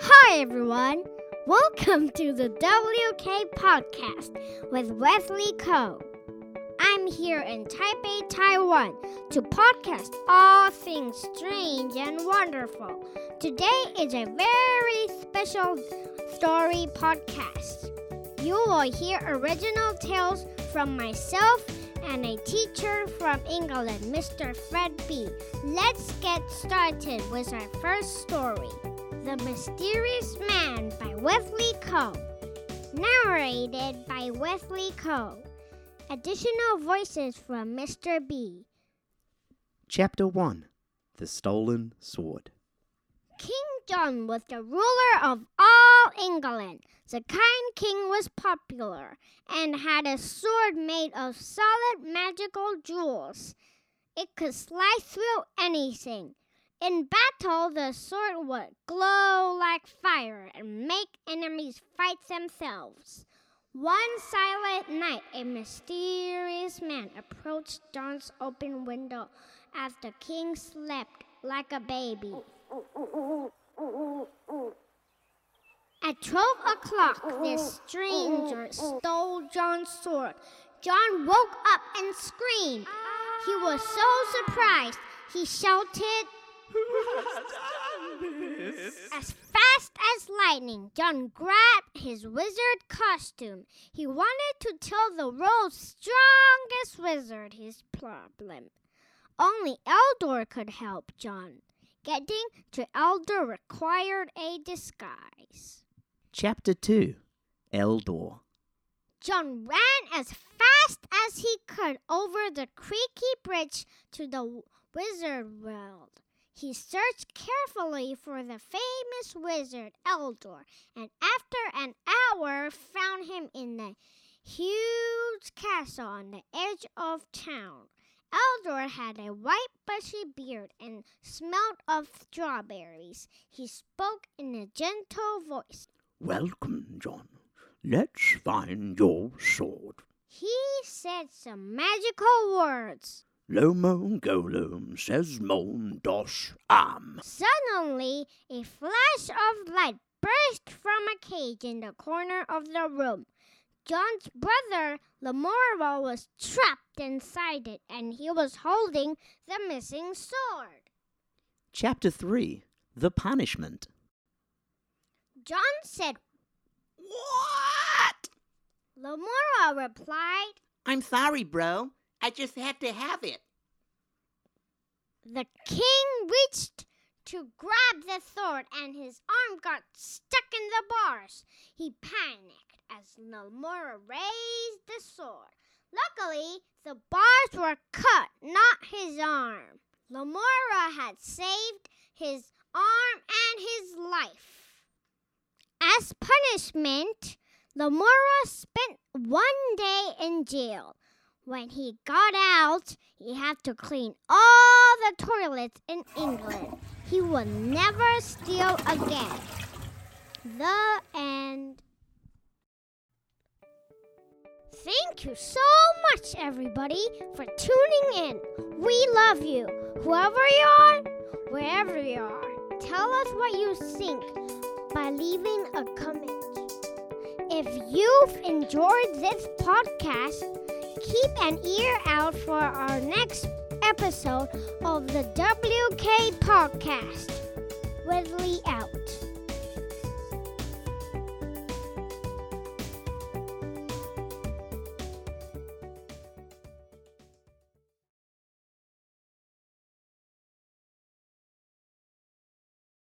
Hi, everyone. Welcome to the WK Podcast with Wesley Ko. I'm here in Taipei, Taiwan to podcast all things strange and wonderful. Today is a very special story podcast. You will hear original tales from myself and a teacher from England, Mr. Fred B. Let's get started with our first story The Mysterious Man by Wesley Ko. Narrated by Wesley Ko. Additional voices from Mr. B. Chapter 1 The Stolen Sword. King John was the ruler of all England. The kind king was popular and had a sword made of solid magical jewels. It could slice through anything. In battle, the sword would glow like fire and make enemies fight themselves. One silent night, a mysterious man approached John's open window as the king slept like a baby. At 12 o'clock, this stranger stole John's sword. John woke up and screamed. He was so surprised, he shouted, As fast as lightning, John grabbed his wizard costume. He wanted to tell the world's strongest wizard his problem. Only Eldor could help John. Getting to Eldor required a disguise. Chapter 2 Eldor. John ran as fast as he could over the creaky bridge to the wizard world. He searched carefully for the famous wizard Eldor, and after an hour found him in a huge castle on the edge of town. Eldor had a white bushy beard and smelled of strawberries. He spoke in a gentle voice. Welcome, John. Let's find your sword. He said some magical words. Lomo golem says mon dos am. Suddenly, a flash of light burst from a cage in the corner of the room. John's brother, Lamora, was trapped inside it, and he was holding the missing sword. Chapter 3 The Punishment. John said, What? Lamora replied, I'm sorry, bro. I just had to have it. The king reached to grab the sword, and his arm got stuck in the bars. He panicked as Lamora raised the sword. Luckily, the bars were cut, not his arm. Lamora had saved his arm and his life. As punishment, Lamora spent one day in jail. When he got out, he had to clean all the toilets in England. He would never steal again. The end. Thank you so much, everybody, for tuning in. We love you. Whoever you are, wherever you are, tell us what you think by leaving a comment. If you've enjoyed this podcast, keep an ear out for our next episode of the WK Podcast. Wesley out.